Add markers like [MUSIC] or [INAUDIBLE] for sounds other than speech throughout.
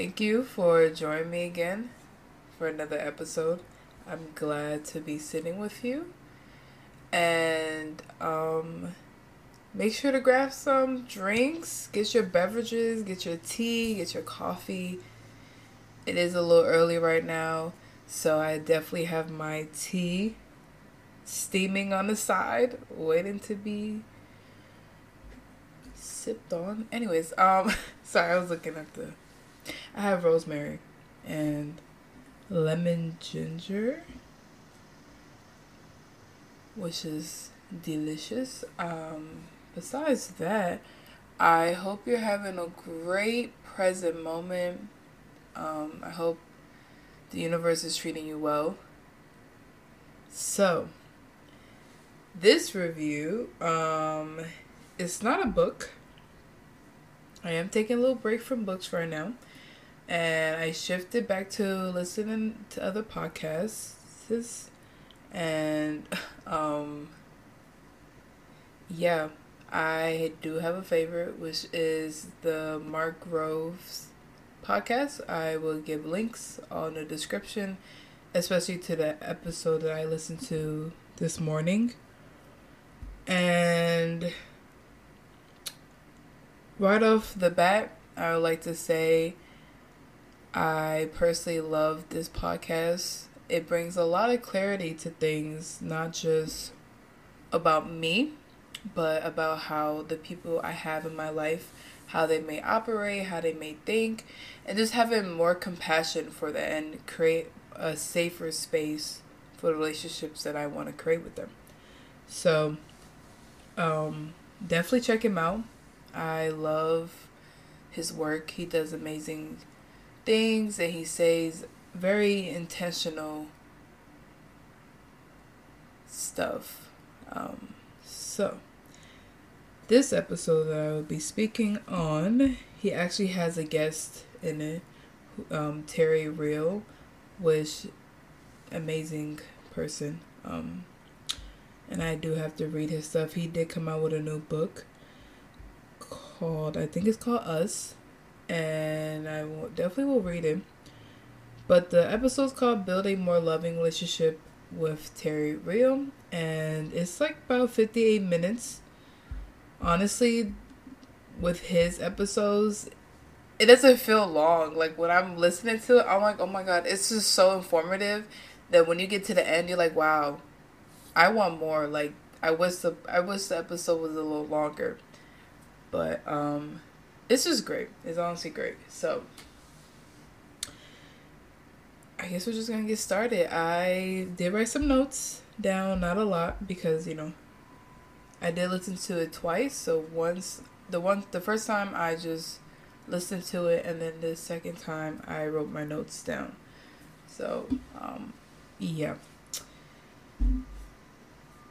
Thank you for joining me again for another episode. I'm glad to be sitting with you. And um make sure to grab some drinks, get your beverages, get your tea, get your coffee. It is a little early right now, so I definitely have my tea steaming on the side, waiting to be sipped on. Anyways, um [LAUGHS] sorry, I was looking at the I have rosemary and lemon ginger which is delicious. Um besides that, I hope you're having a great present moment. Um I hope the universe is treating you well. So, this review um it's not a book. I am taking a little break from books right now and I shifted back to listening to other podcasts. And [LAUGHS] um yeah I do have a favorite which is the Mark Groves podcast. I will give links on the description especially to the episode that I listened to this morning. And right off the bat I would like to say I personally love this podcast. It brings a lot of clarity to things, not just about me, but about how the people I have in my life, how they may operate, how they may think, and just having more compassion for them and create a safer space for the relationships that I want to create with them. So, um, definitely check him out. I love his work. He does amazing things and he says very intentional stuff. Um, so, this episode that I will be speaking on, he actually has a guest in it, um, Terry Real, which amazing person. Um, and I do have to read his stuff. He did come out with a new book called, I think it's called Us and I will, definitely will read it. But the episode's called Build a More Loving Relationship with Terry Real, and it's like about 58 minutes. Honestly, with his episodes, it doesn't feel long. Like when I'm listening to it, I'm like, oh my god, it's just so informative that when you get to the end, you're like, wow, I want more. Like I wish the I wish the episode was a little longer, but um, it's just great. It's honestly great. So I guess we're just gonna get started. I did write some notes down, not a lot, because you know I did listen to it twice. So once the one the first time I just listened to it, and then the second time I wrote my notes down. So um, yeah.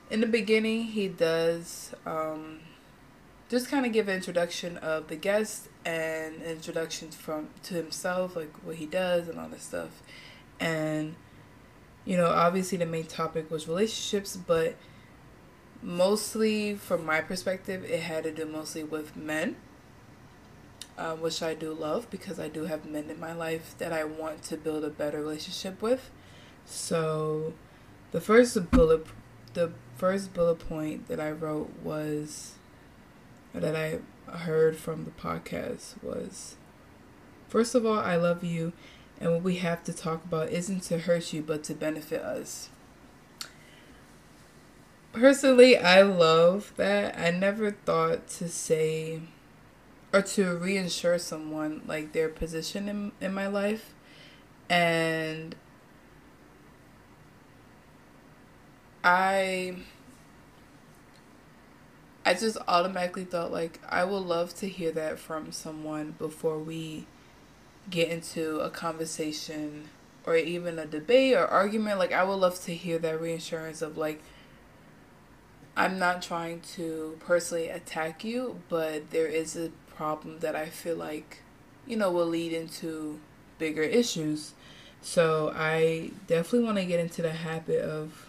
In the beginning, he does um, just kind of give an introduction of the guest and introductions from to himself, like what he does and all this stuff. And you know, obviously the main topic was relationships, but mostly from my perspective, it had to do mostly with men, uh, which I do love because I do have men in my life that I want to build a better relationship with. So, the first bullet, the first bullet point that I wrote was that I heard from the podcast was first of all, I love you, and what we have to talk about isn't to hurt you, but to benefit us. Personally, I love that. I never thought to say or to reassure someone like their position in, in my life. And I I just automatically thought like I would love to hear that from someone before we get into a conversation or even a debate or argument. Like I would love to hear that reassurance of like I'm not trying to personally attack you, but there is a problem that I feel like you know will lead into bigger issues. So I definitely want to get into the habit of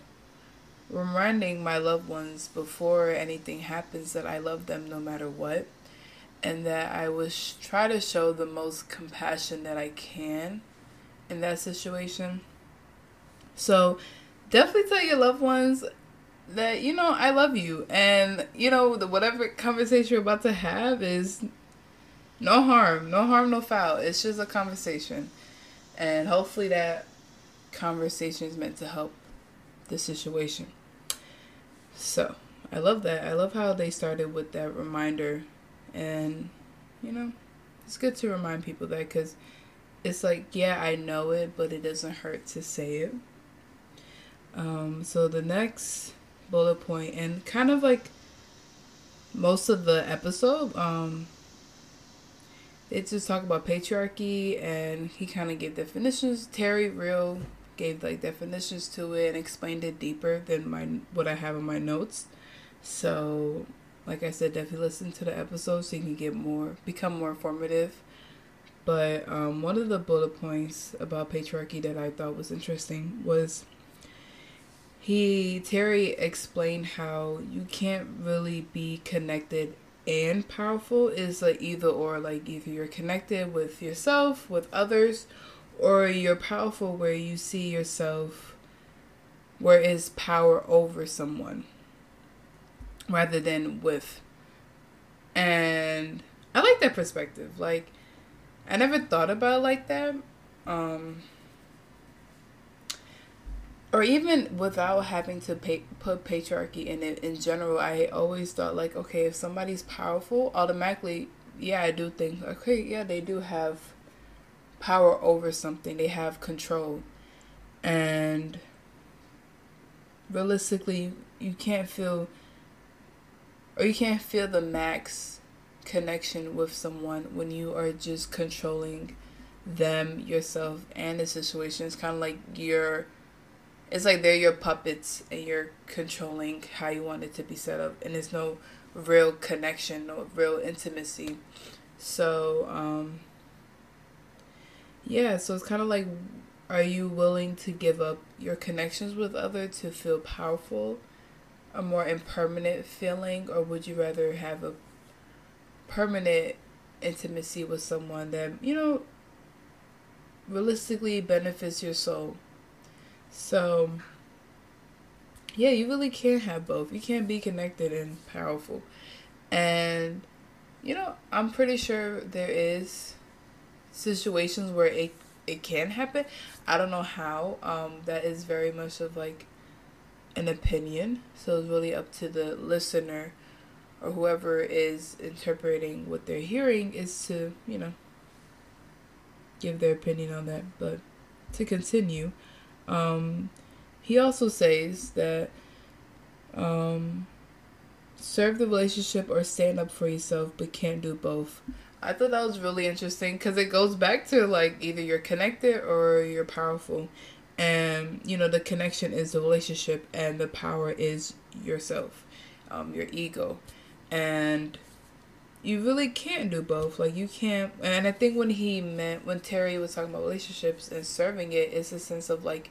reminding my loved ones before anything happens that I love them no matter what. and that I will sh- try to show the most compassion that I can in that situation. So definitely tell your loved ones that you know I love you, and you know the whatever conversation you're about to have is no harm, no harm, no foul. It's just a conversation, and hopefully that conversation is meant to help the situation. So I love that. I love how they started with that reminder, and you know, it's good to remind people that because it's like, yeah, I know it, but it doesn't hurt to say it. Um, so the next bullet point, and kind of like most of the episode, um, they just talk about patriarchy, and he kind of gave definitions. Terry real gave like definitions to it and explained it deeper than my what I have in my notes. So, like I said, definitely listen to the episode so you can get more, become more informative. But um, one of the bullet points about patriarchy that I thought was interesting was he Terry explained how you can't really be connected and powerful is like either or like either you're connected with yourself with others or you're powerful where you see yourself where is power over someone rather than with. And i like that perspective. Like i never thought about it like that um or even without having to pay, put patriarchy in it in general i always thought like okay if somebody's powerful automatically yeah i do think okay yeah they do have power over something they have control. And realistically you can't feel or you can't feel the max connection with someone when you are just controlling them yourself and the situation. It's kind of like you're it's like they're your puppets and you're controlling how you want it to be set up and there's no real connection no real intimacy. So um yeah so it's kind of like are you willing to give up your connections with other to feel powerful a more impermanent feeling or would you rather have a permanent intimacy with someone that you know realistically benefits your soul so, yeah, you really can't have both. You can't be connected and powerful. And, you know, I'm pretty sure there is situations where it it can happen. I don't know how. Um, that is very much of like an opinion. So it's really up to the listener or whoever is interpreting what they're hearing is to, you know, give their opinion on that. But to continue, um, he also says that um, serve the relationship or stand up for yourself, but can't do both. I thought that was really interesting because it goes back to like either you're connected or you're powerful. And, you know, the connection is the relationship, and the power is yourself, um, your ego. And you really can't do both. Like you can't. And I think when he meant when Terry was talking about relationships and serving it, it's a sense of like,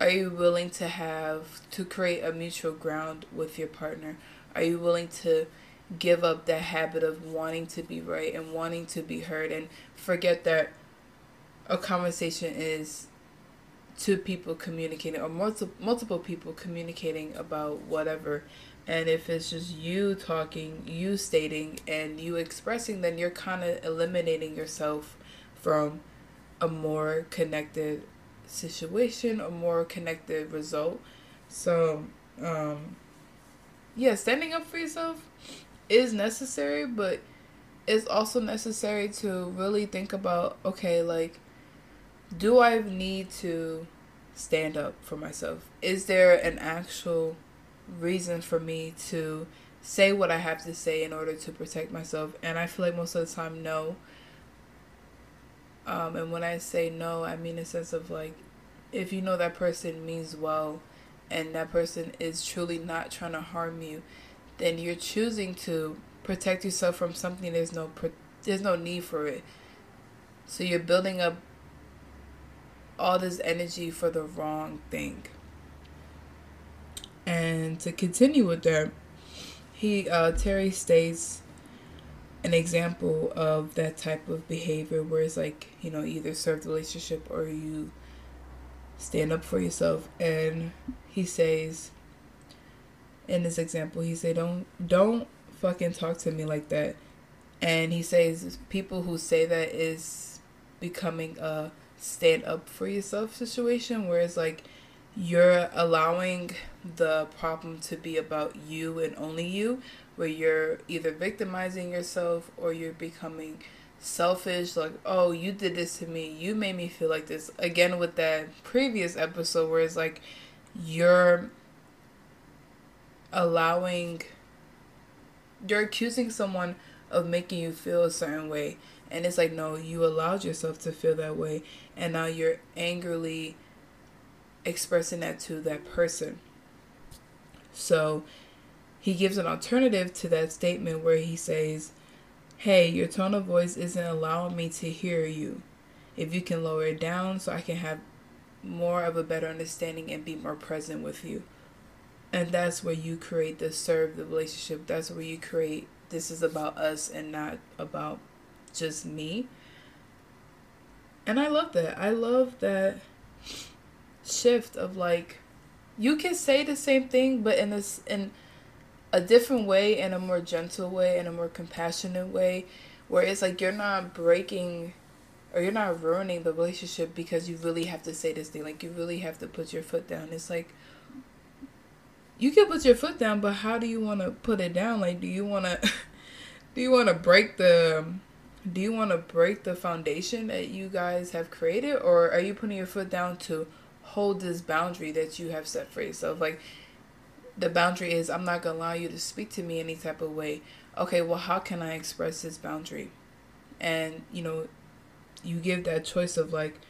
are you willing to have to create a mutual ground with your partner? Are you willing to give up that habit of wanting to be right and wanting to be heard and forget that a conversation is two people communicating or multiple multiple people communicating about whatever and if it's just you talking, you stating, and you expressing, then you're kind of eliminating yourself from a more connected situation, a more connected result. So, um, yeah, standing up for yourself is necessary, but it's also necessary to really think about okay, like, do I need to stand up for myself? Is there an actual reason for me to say what I have to say in order to protect myself. And I feel like most of the time, no. Um, and when I say no, I mean a sense of like, if you know that person means well and that person is truly not trying to harm you, then you're choosing to protect yourself from something there's no there's no need for it. So you're building up all this energy for the wrong thing. And to continue with that, he uh, Terry states an example of that type of behavior where it's like, you know, either serve the relationship or you stand up for yourself. And he says, in this example, he said, don't, don't fucking talk to me like that. And he says people who say that is becoming a stand up for yourself situation where it's like you're allowing the problem to be about you and only you where you're either victimizing yourself or you're becoming selfish like oh you did this to me you made me feel like this again with that previous episode where it's like you're allowing you're accusing someone of making you feel a certain way and it's like no you allowed yourself to feel that way and now you're angrily expressing that to that person so he gives an alternative to that statement where he says, Hey, your tone of voice isn't allowing me to hear you. If you can lower it down so I can have more of a better understanding and be more present with you. And that's where you create the serve the relationship. That's where you create this is about us and not about just me. And I love that. I love that shift of like you can say the same thing but in this in a different way in a more gentle way in a more compassionate way where it's like you're not breaking or you're not ruining the relationship because you really have to say this thing like you really have to put your foot down it's like you can put your foot down but how do you want to put it down like do you want to [LAUGHS] do you want to break the do you want to break the foundation that you guys have created or are you putting your foot down to hold this boundary that you have set for yourself like the boundary is I'm not gonna allow you to speak to me any type of way. Okay, well, how can I express this boundary? And you know, you give that choice of like,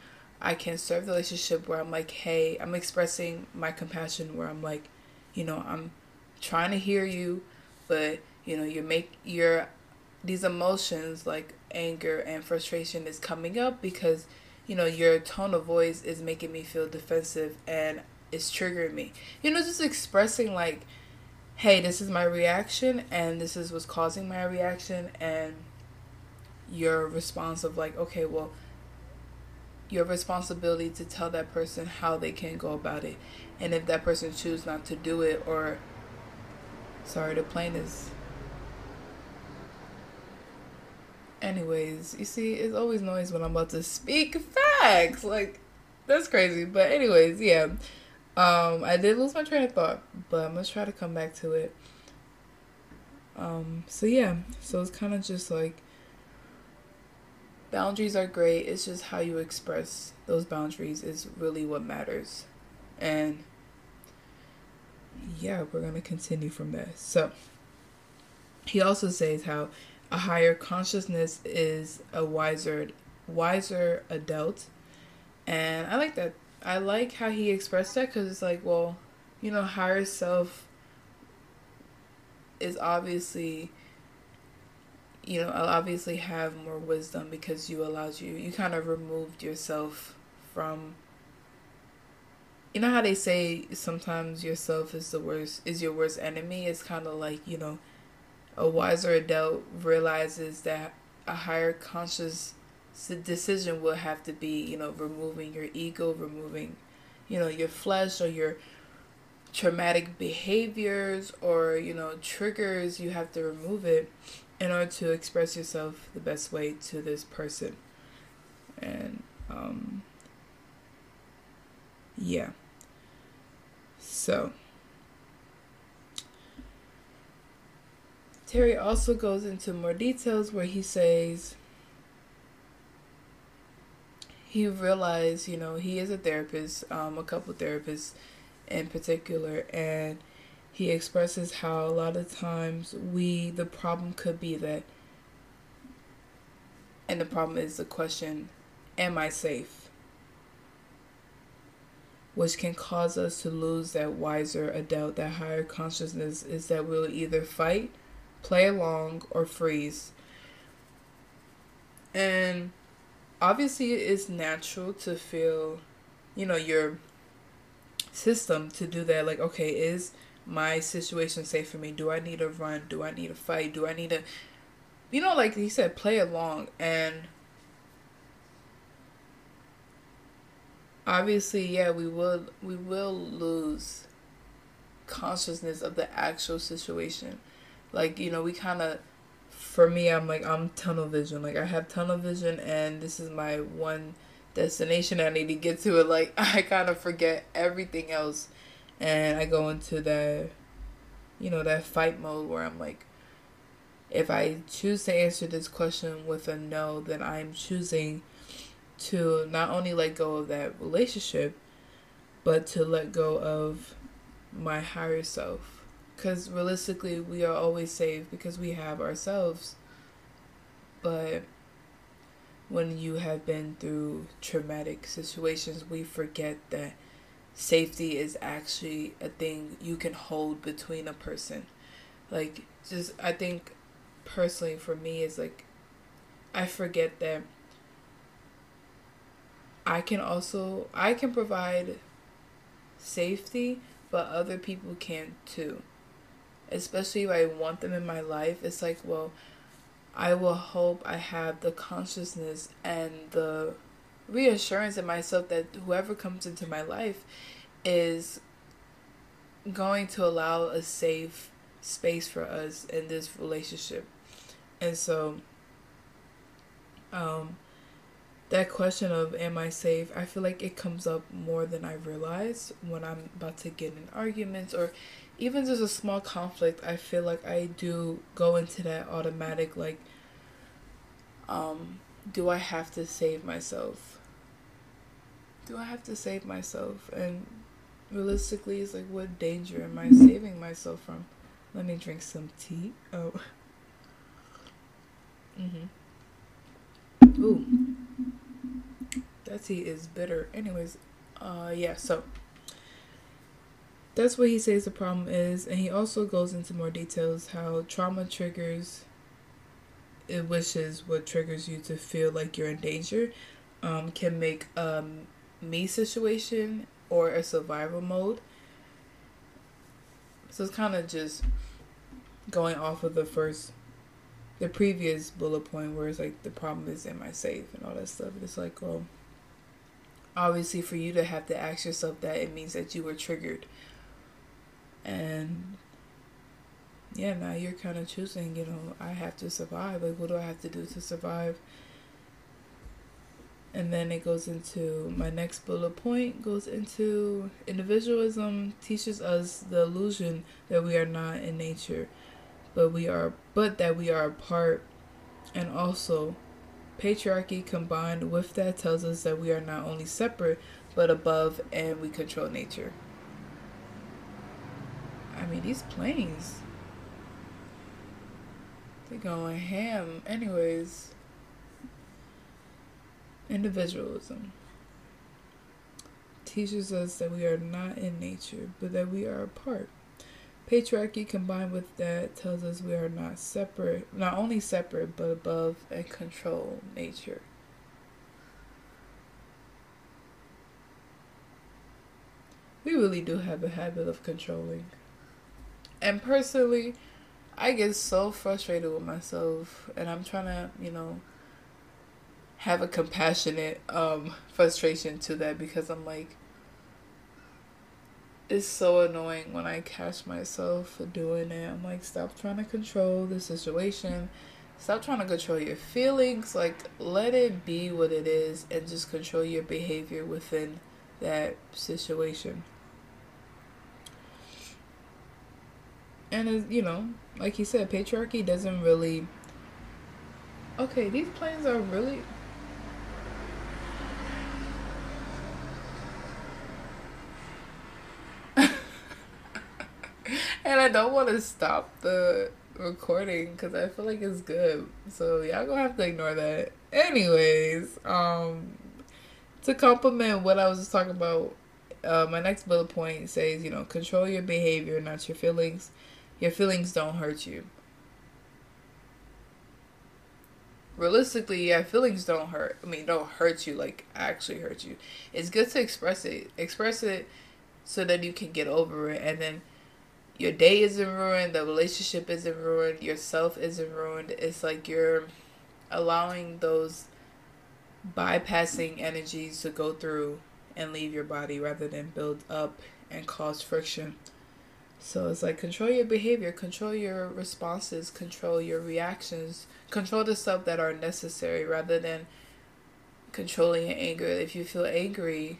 I can serve the relationship where I'm like, hey, I'm expressing my compassion where I'm like, you know, I'm trying to hear you, but you know, you make your these emotions like anger and frustration is coming up because you know your tone of voice is making me feel defensive and it's triggering me. You know, just expressing like, hey, this is my reaction and this is what's causing my reaction and your response of like, okay, well, your responsibility to tell that person how they can go about it. And if that person choose not to do it or sorry, the plane is Anyways, you see, it's always noise when I'm about to speak facts. Like that's crazy. But anyways, yeah. Um, I did lose my train of thought, but I'm gonna try to come back to it. Um, so yeah, so it's kind of just like boundaries are great. It's just how you express those boundaries is really what matters. And yeah, we're gonna continue from there. So he also says how a higher consciousness is a wiser wiser adult. And I like that I like how he expressed that because it's like, well, you know, higher self is obviously, you know, I'll obviously have more wisdom because you allowed you, you kind of removed yourself from. You know how they say sometimes yourself is the worst, is your worst enemy? It's kind of like, you know, a wiser adult realizes that a higher conscious decision will have to be, you know, removing your ego, removing, you know, your flesh or your traumatic behaviors or, you know, triggers. You have to remove it in order to express yourself the best way to this person. And, um, yeah. So, Terry also goes into more details where he says, he realized, you know, he is a therapist, um, a couple therapists in particular, and he expresses how a lot of times we, the problem could be that, and the problem is the question, am I safe? Which can cause us to lose that wiser adult, that higher consciousness, is that we'll either fight, play along, or freeze. And obviously it's natural to feel, you know, your system to do that. Like, okay, is my situation safe for me? Do I need to run? Do I need to fight? Do I need to you know, like he said, play along and obviously, yeah, we will we will lose consciousness of the actual situation. Like, you know, we kind of for me, I'm like I'm tunnel vision. Like I have tunnel vision and this is my one destination I need to get to it. [LAUGHS] Like I kind of forget everything else and I go into that you know, that fight mode where I'm like if I choose to answer this question with a no, then I'm choosing to not only let go of that relationship, but to let go of my higher self. Because realistically, we are always saved because we have ourselves. But when you have been through traumatic situations, we forget that safety is actually a thing you can hold between a person. Like, just, I think personally for me, is like, I forget that I can also I can provide safety, but other people can too. Especially if I want them in my life, it's like, well, I will hope I have the consciousness and the reassurance in myself that whoever comes into my life is going to allow a safe space for us in this relationship. And so um that question of am I safe, I feel like it comes up more than I realize when I'm about to get in arguments or even just a small conflict. I feel like I do go into that automatic like um do I have to save myself? Do I have to save myself? And realistically, it's like what danger am I saving myself from? Let me drink some tea. Oh. Mhm. Ooh. That tea is bitter. Anyways, uh, yeah, so that's what he says the problem is, and he also goes into more details how trauma triggers. It wishes what triggers you to feel like you're in danger, um, can make a me situation or a survival mode. So it's kind of just going off of the first the previous bullet point where it's like the problem is in my safe and all that stuff. It's like, well, obviously for you to have to ask yourself that it means that you were triggered and yeah now you're kind of choosing you know i have to survive like what do i have to do to survive and then it goes into my next bullet point goes into individualism teaches us the illusion that we are not in nature but we are but that we are a part and also Patriarchy combined with that tells us that we are not only separate, but above and we control nature. I mean, these planes, they're going ham. Anyways, individualism teaches us that we are not in nature, but that we are apart. Patriarchy combined with that tells us we are not separate, not only separate, but above and control nature. We really do have a habit of controlling. And personally, I get so frustrated with myself, and I'm trying to, you know, have a compassionate um, frustration to that because I'm like, it's so annoying when I catch myself for doing it. I'm like, stop trying to control the situation. Stop trying to control your feelings. Like, let it be what it is and just control your behavior within that situation. And, you know, like he said, patriarchy doesn't really. Okay, these planes are really and I don't want to stop the recording because I feel like it's good. So y'all gonna have to ignore that. Anyways, um, to complement what I was just talking about, uh, my next bullet point says, you know, control your behavior, not your feelings. Your feelings don't hurt you. Realistically, yeah, feelings don't hurt. I mean, don't hurt you like actually hurt you. It's good to express it. Express it so that you can get over it, and then your day isn't ruined, the relationship isn't ruined, yourself isn't ruined. It's like you're allowing those bypassing energies to go through and leave your body rather than build up and cause friction. So it's like control your behavior, control your responses, control your reactions, control the stuff that are necessary rather than controlling your anger. If you feel angry,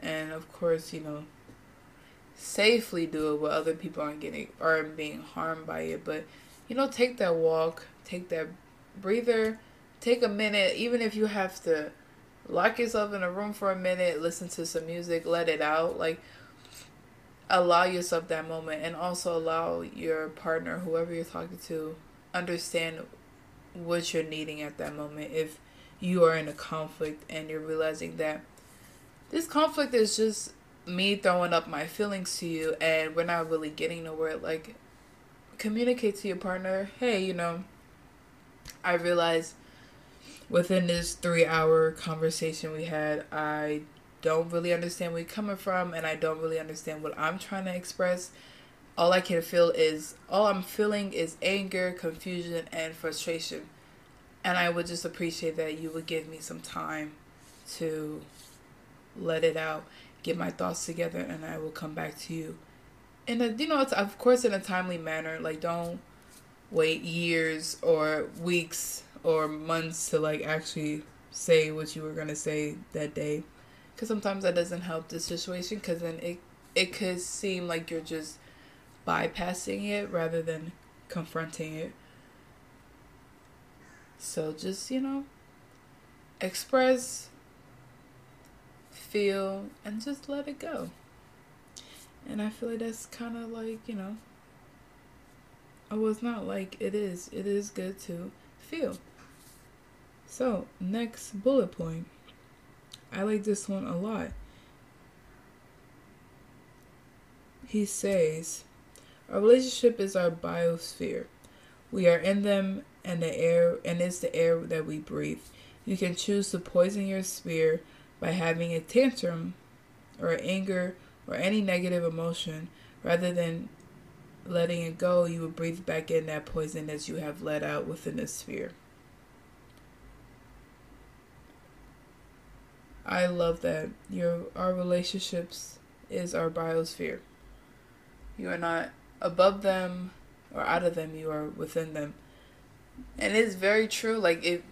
and of course, you know, safely do it where other people aren't getting or being harmed by it. But you know, take that walk, take that breather, take a minute, even if you have to lock yourself in a room for a minute, listen to some music, let it out. Like allow yourself that moment and also allow your partner, whoever you're talking to, understand what you're needing at that moment. If you are in a conflict and you're realizing that this conflict is just me throwing up my feelings to you and we're not really getting nowhere like communicate to your partner hey you know i realize within this three hour conversation we had i don't really understand where you're coming from and i don't really understand what i'm trying to express. All i can feel is all i'm feeling is anger confusion and frustration. And i would just appreciate that you would give me some time to let it out get my thoughts together and I will come back to you. And you know, it's of course in a timely manner. Like don't wait years or weeks or months to like actually say what you were gonna say that day, because sometimes that doesn't help the situation. Because then it it could seem like you're just bypassing it rather than confronting it. So just you know, express feel, and just let it go. And I feel like that's kind of like, you know, oh, it's not like it is. It is good to feel. So, next bullet point. I like this one a lot. He says, Our relationship is our biosphere. We are in them and the air and it's the air that we breathe. You can choose to poison your sphere by having a tantrum or anger or any negative emotion rather than letting it go you will breathe back in that poison that you have let out within the sphere. I love that. Your our relationships is our biosphere. You are not above them or out of them you are within them. And it's very true. Like if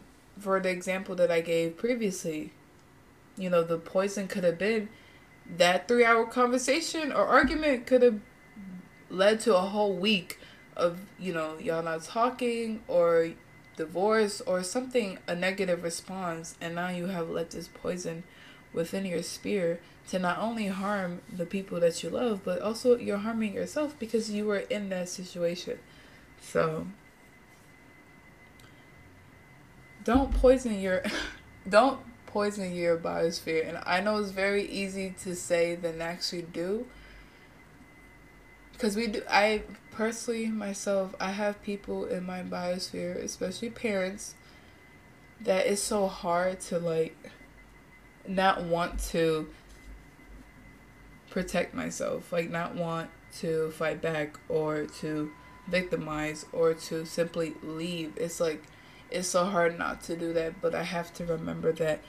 for the example that i gave previously you know, the poison could have been that three hour conversation or argument could have led to a whole week of, you know, y'all not talking or divorce or something, a negative response. And now you have let this poison within your sphere to not only harm the people that you love, but also you're harming yourself because you were in that situation. So don't poison your [LAUGHS] don't poison your biosphere. And I know it's very easy to say than actually do. Because we do, I personally, myself, I have people in my biosphere, especially parents, that it's so hard to like not want to protect myself, like not want to fight back or to victimize or to simply leave. It's like it's so hard not to do that, but I have to remember that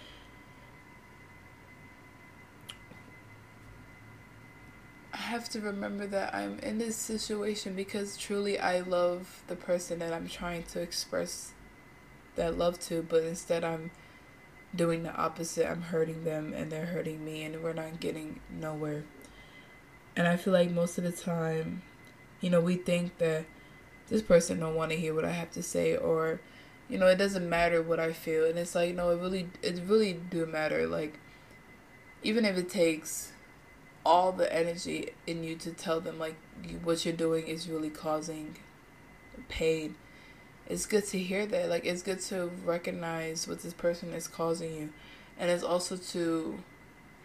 have to remember that I'm in this situation because truly I love the person that I'm trying to express that love to, but instead I'm doing the opposite. I'm hurting them and they're hurting me, and we're not getting nowhere. And I feel like most of the time, you know, we think that this person don't want to hear what I have to say, or you know, it doesn't matter what I feel, and it's like no, it really, it really do matter. Like, even if it takes all the energy in you to tell them like what you're doing is really causing pain. It's good to hear that. Like it's good to recognize what this person is causing you. And it's also to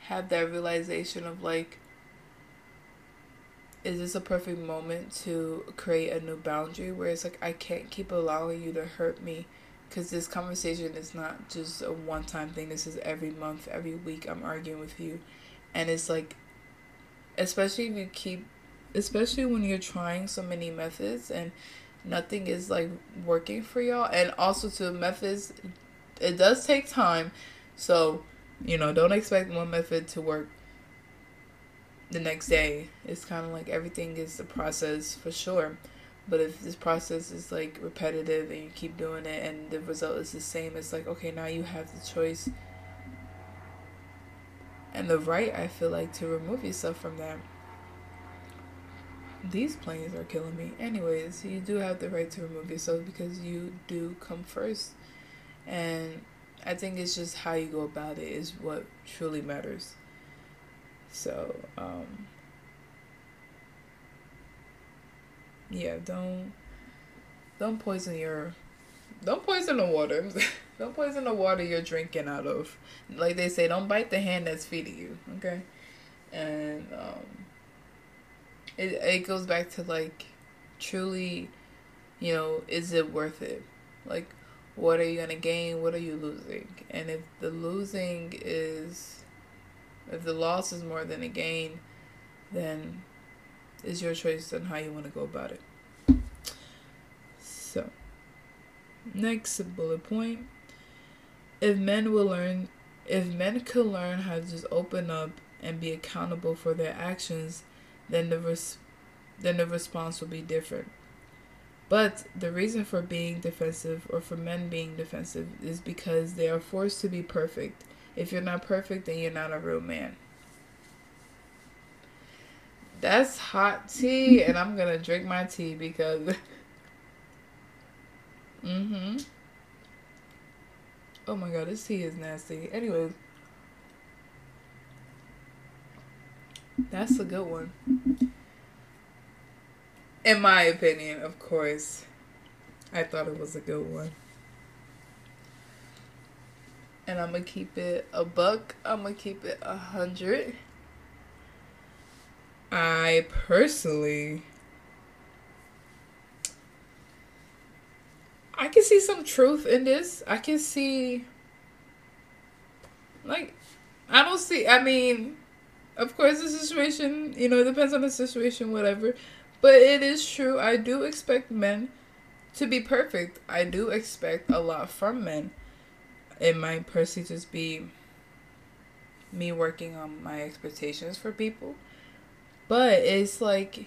have that realization of like is this a perfect moment to create a new boundary where it's like I can't keep allowing you to hurt me because this conversation is not just a one time thing. This is every month, every week I'm arguing with you. And it's like especially if you keep especially when you're trying so many methods and nothing is like working for y'all. And also to methods, it does take time. So, you know, don't expect one method to work the next day. It's kind of like everything is a process for sure. But if this process is like repetitive and you keep doing it and the result is the same, it's like, okay, now you have the choice and the right, I feel like, to remove yourself from that. These planes are killing me. Anyways, you do have the right to remove yourself because you do come first. And I think it's just how you go about it is what truly matters. So, um, yeah, don't don't poison your don't poison the water. [LAUGHS] don't poison the water you're drinking out of. Like they say, don't bite the hand that's feeding you. Okay, and um, it it goes back to like truly, you know, is it worth it? Like, what are you gonna gain? What are you losing? And if the losing is, if the loss is more than a gain, then it's your choice on how you want to go about it. So, next bullet point. If men will learn, if men could learn how to just open up and be accountable for their actions, then the res- then the response will be different. But the reason for being defensive or for men being defensive is because they are forced to be perfect. If you're not perfect, then you're not a real man. That's hot tea, and I'm gonna drink my tea because [LAUGHS] Mm-hmm. Oh my god, this tea is nasty. Anyways. That's a good one. In my opinion, of course. I thought it was a good one. And I'm gonna keep it a buck. I'm gonna keep it a hundred. I personally can see some truth in this. I can see like I don't see I mean of course the situation, you know, it depends on the situation, whatever. But it is true. I do expect men to be perfect. I do expect a lot from men. It might personally just be me working on my expectations for people. But it's like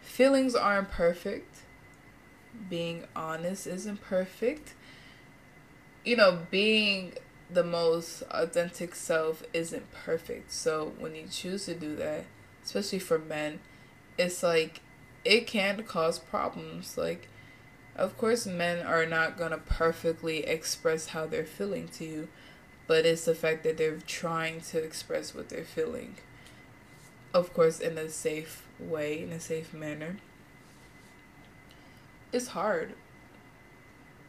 feelings aren't perfect being honest isn't perfect. You know, being the most authentic self isn't perfect. So when you choose to do that, especially for men, it's like it can cause problems. Like, of course, men are not gonna perfectly express how they're feeling to you, but it's the fact that they're trying to express what they're feeling. Of course, in a safe way, in a safe manner it's hard.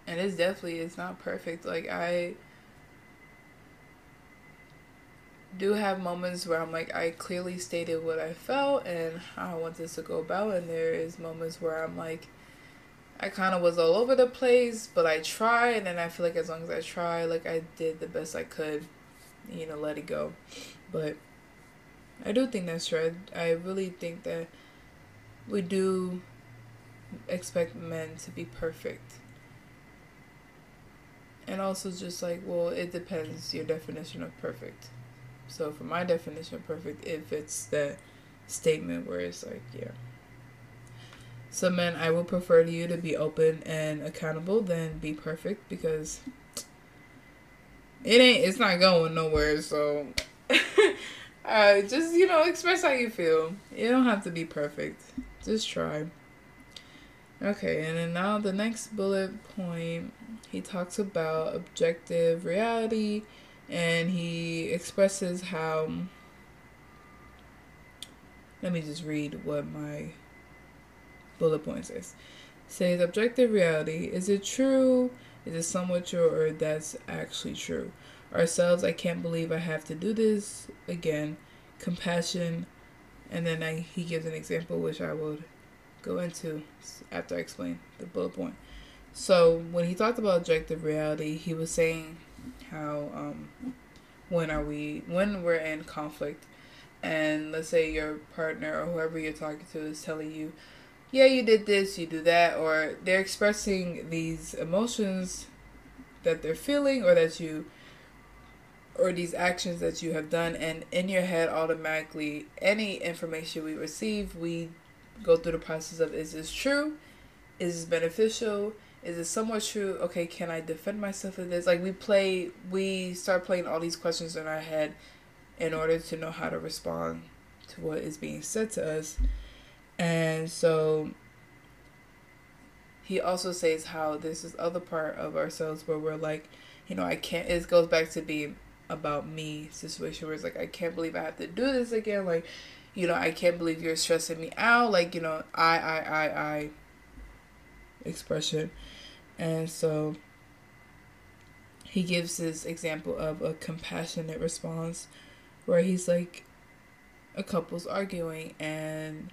And it's definitely it's not perfect. Like I do have moments where I'm like I clearly stated what I felt and how I want this to go about and there is moments where I'm like I kind of was all over the place, but I tried and then I feel like as long as I try, like I did the best I could, you know, let it go. But I do think that's. I, I really think that we do expect men to be perfect. And also just like, well, it depends your definition of perfect. So for my definition of perfect, if it's that statement where it's like, yeah. So men, I will prefer you to be open and accountable than be perfect because it ain't it's not going nowhere, so [LAUGHS] uh just you know, express how you feel. You don't have to be perfect. Just try. Okay, and then now the next bullet point, he talks about objective reality and he expresses how. Let me just read what my bullet point says. Says objective reality. Is it true? Is it somewhat true or that's actually true? Ourselves, I can't believe I have to do this again. Compassion, and then I, he gives an example which I would go into after I explain the bullet point. So when he talked about objective reality, he was saying how um, when are we when we're in conflict, and let's say your partner or whoever you're talking to is telling you, yeah, you did this, you do that, or they're expressing these emotions that they're feeling or that you or these actions that you have done and in your head automatically any information we receive we go through the process of is this true? Is this beneficial? Is it somewhat true? Okay can i defend myself in this? Like we play we start playing all these questions in our head in order to know how to respond to what is being said to us. And so he also says how this is other part of ourselves where we're like you know i can't it goes back to being about me situation where it's like I can't believe I have to do this again. Like, you know, I can't believe you're stressing me out. Like, you know, I I I I expression. And so he gives this example of a compassionate response where he's like a couple's arguing and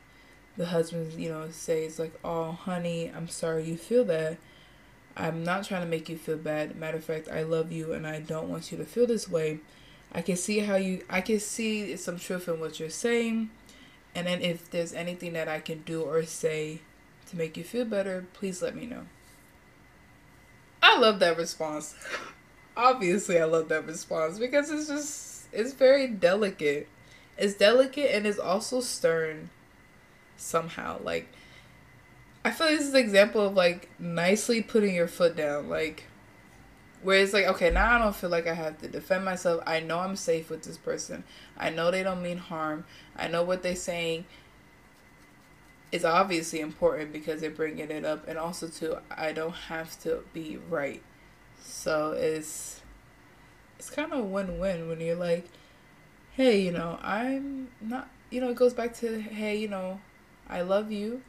the husband, you know, says like, "Oh, honey, I'm sorry you feel that." I'm not trying to make you feel bad. Matter of fact, I love you and I don't want you to feel this way. I can see how you I can see some truth in what you're saying. And then if there's anything that I can do or say to make you feel better, please let me know. I love that response. [LAUGHS] Obviously, I love that response because it's just it's very delicate. It's delicate and it's also stern somehow. Like I feel like this is an example of like nicely putting your foot down, like where it's like, okay, now I don't feel like I have to defend myself. I know I'm safe with this person. I know they don't mean harm. I know what they're saying is obviously important because they're bringing it up, and also too, I don't have to be right. So it's it's kind of win-win when you're like, hey, you know, I'm not. You know, it goes back to hey, you know, I love you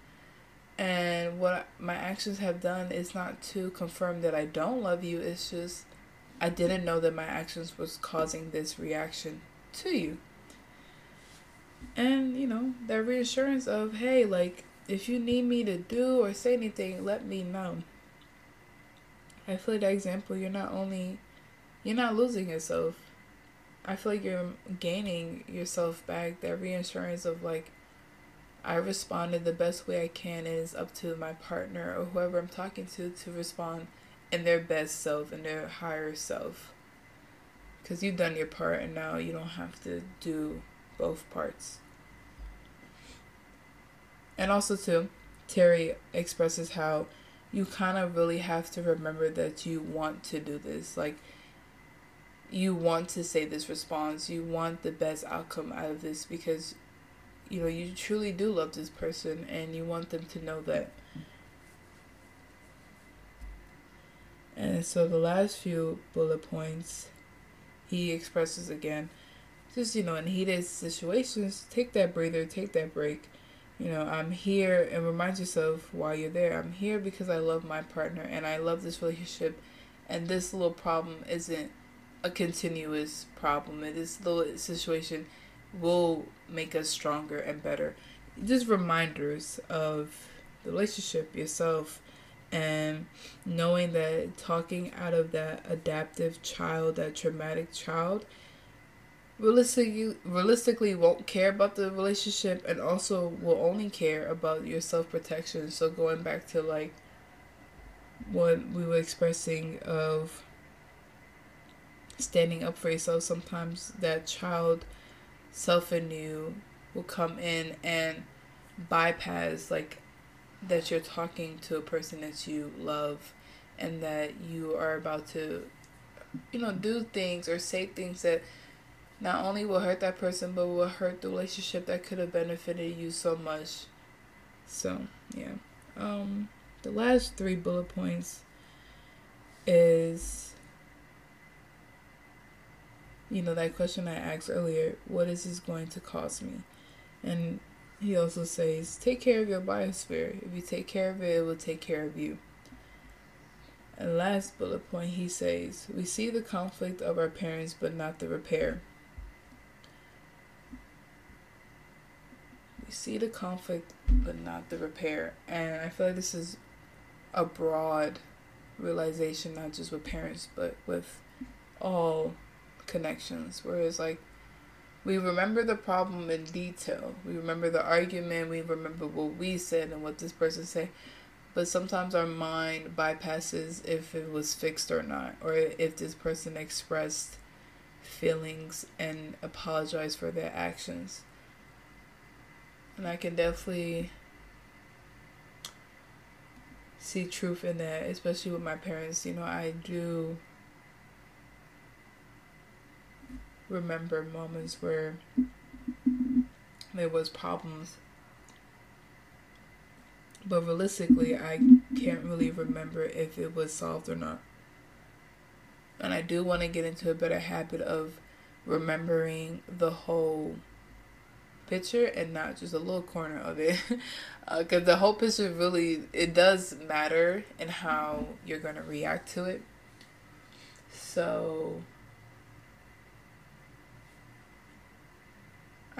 and what my actions have done is not to confirm that I don't love you. It's just I didn't know that my actions was causing this reaction to you. And, you know, that reassurance of, hey, like, if you need me to do or say anything, let me know. I feel like that example, you're not only, you're not losing yourself. I feel like you're gaining yourself back. That reassurance of, like, I responded the best way I can, and it's up to my partner or whoever I'm talking to to respond in their best self, and their higher self. Because you've done your part, and now you don't have to do both parts. And also, too, Terry expresses how you kind of really have to remember that you want to do this. Like, you want to say this response, you want the best outcome out of this because you know you truly do love this person and you want them to know that. And so the last few bullet points he expresses again just you know in heated situations take that breather take that break. You know i'm here and remind yourself while you're there. I'm here because i love my partner and i love this relationship. And this little problem isn't a continuous problem. It is little situation will make us stronger and better. Just reminders of the relationship, yourself, and knowing that talking out of that adaptive child, that traumatic child, realistically realistically won't care about the relationship and also will only care about your self protection. So going back to like what we were expressing of standing up for yourself, sometimes that child self you will come in and bypass like that you're talking to a person that you love and that you are about to you know do things or say things that not only will hurt that person but will hurt the relationship that could have benefited you so much. So yeah. Um the last three bullet points is you know, that question I asked earlier, what is this going to cost me? And he also says, take care of your biosphere. If you take care of it, it will take care of you. And last bullet point, he says, we see the conflict of our parents, but not the repair. We see the conflict, but not the repair. And I feel like this is a broad realization, not just with parents, but with all connections. Whereas, like, we remember the problem in detail. We remember the argument, we remember what we said and what this person said. But sometimes our mind bypasses if it was fixed or not, or if this person expressed feelings and apologized for their actions. And I can definitely see truth in that, especially with my parents. You know, I do remember moments where there was problems. But realistically i can't really remember if it was solved or not. And i do want to get into a better habit of remembering the whole picture and not just a little corner of it. Because [LAUGHS] uh, the whole picture really it does matter in how you're going to react to it. So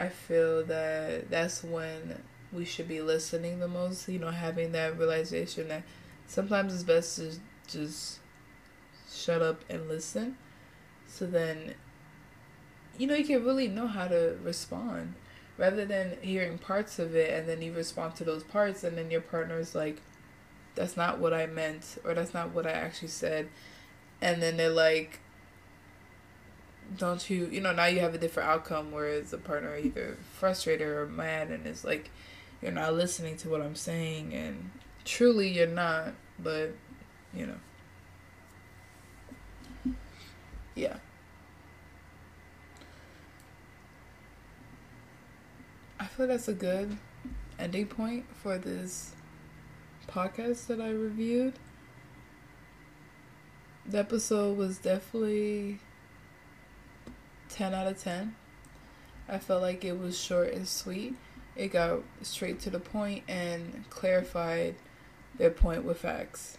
I feel that that's when we should be listening the most, you know, having that realization that sometimes it's best to just shut up and listen. So then, you know, you can really know how to respond rather than hearing parts of it and then you respond to those parts and then your partner's like, that's not what I meant or that's not what I actually said. And then they're like, don't you you know now you have a different outcome whereas the partner either frustrated or mad and it's like you're not listening to what i'm saying and truly you're not but you know. Yeah. I feel that's a good ending point for this podcast that i reviewed. The episode was definitely 10 out of 10. I felt like it was short and sweet. It got straight to the point and clarified their point with facts.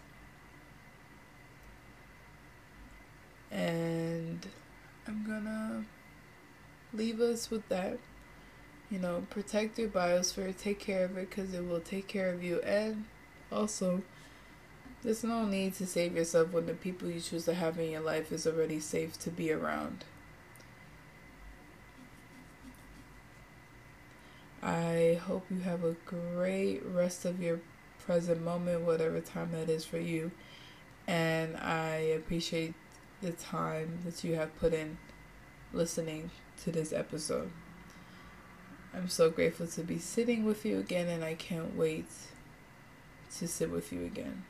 And I'm gonna leave us with that. You know, protect your biosphere, take care of it because it will take care of you. And also, there's no need to save yourself when the people you choose to have in your life is already safe to be around. I hope you have a great rest of your present moment, whatever time that is for you. And I appreciate the time that you have put in listening to this episode. I'm so grateful to be sitting with you again, and I can't wait to sit with you again.